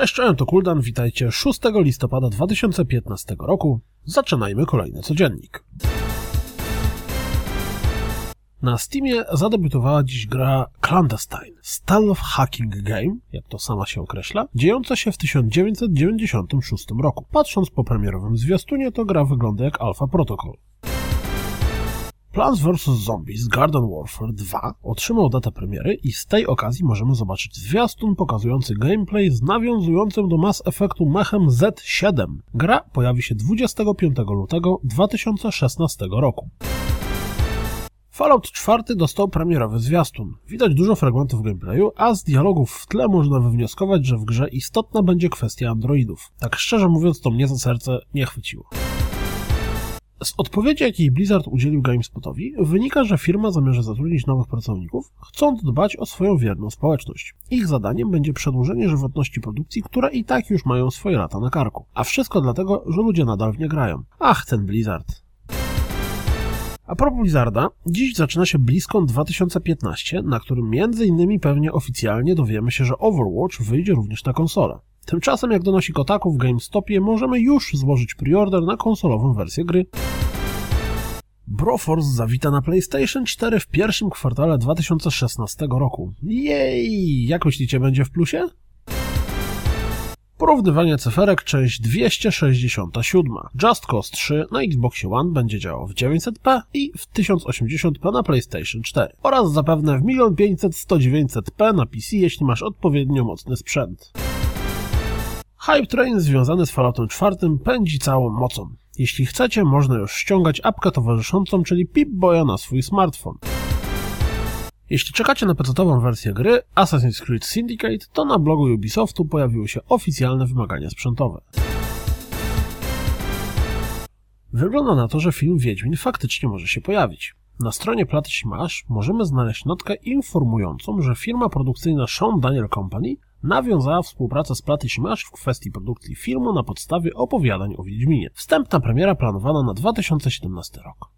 Cześć, cześć, to Kuldan, witajcie 6 listopada 2015 roku. Zaczynajmy kolejny codziennik. Na Steamie zadebiutowała dziś gra Clandestine, stealth hacking game, jak to sama się określa, dziejąca się w 1996 roku. Patrząc po premierowym zwiastunie, to gra wygląda jak Alpha Protocol. Plants vs. Zombies Garden Warfare 2 otrzymał datę premiery i z tej okazji możemy zobaczyć zwiastun pokazujący gameplay z nawiązującym do Mass Effectu mechem Z7. Gra pojawi się 25 lutego 2016 roku. Fallout 4 dostał premierowy zwiastun. Widać dużo fragmentów gameplayu, a z dialogów w tle można wywnioskować, że w grze istotna będzie kwestia androidów. Tak szczerze mówiąc, to mnie za serce nie chwyciło. Z odpowiedzi, jakiej Blizzard udzielił GameSpotowi, wynika, że firma zamierza zatrudnić nowych pracowników, chcąc dbać o swoją wierną społeczność. Ich zadaniem będzie przedłużenie żywotności produkcji, które i tak już mają swoje lata na karku. A wszystko dlatego, że ludzie nadal w nie grają. Ach, ten Blizzard. A propos Blizzarda, dziś zaczyna się BlizzCon 2015, na którym między innymi pewnie oficjalnie dowiemy się, że Overwatch wyjdzie również na konsolę. Tymczasem, jak donosi Kotaku w GameStopie, możemy już złożyć preorder na konsolową wersję gry. Broforce zawita na PlayStation 4 w pierwszym kwartale 2016 roku. Jej! Jak myślicie, będzie w plusie? Porównywanie cyferek, część 267. Just Cause 3 na Xbox One będzie działał w 900p i w 1080p na PlayStation 4 oraz zapewne w 1500-1900p na PC, jeśli masz odpowiednio mocny sprzęt. Hype Train związany z Falloutem 4 pędzi całą mocą. Jeśli chcecie, można już ściągać apkę towarzyszącą, czyli Pip-Boya na swój smartfon. Jeśli czekacie na pecetową wersję gry Assassin's Creed Syndicate, to na blogu Ubisoftu pojawiły się oficjalne wymagania sprzętowe. Wygląda na to, że film Wiedźmin faktycznie może się pojawić. Na stronie Platy Smash możemy znaleźć notkę informującą, że firma produkcyjna Sean Daniel Company nawiązała współpracę z Platy Smash w kwestii produkcji filmu na podstawie opowiadań o Wiedźminie. Wstępna premiera planowana na 2017 rok.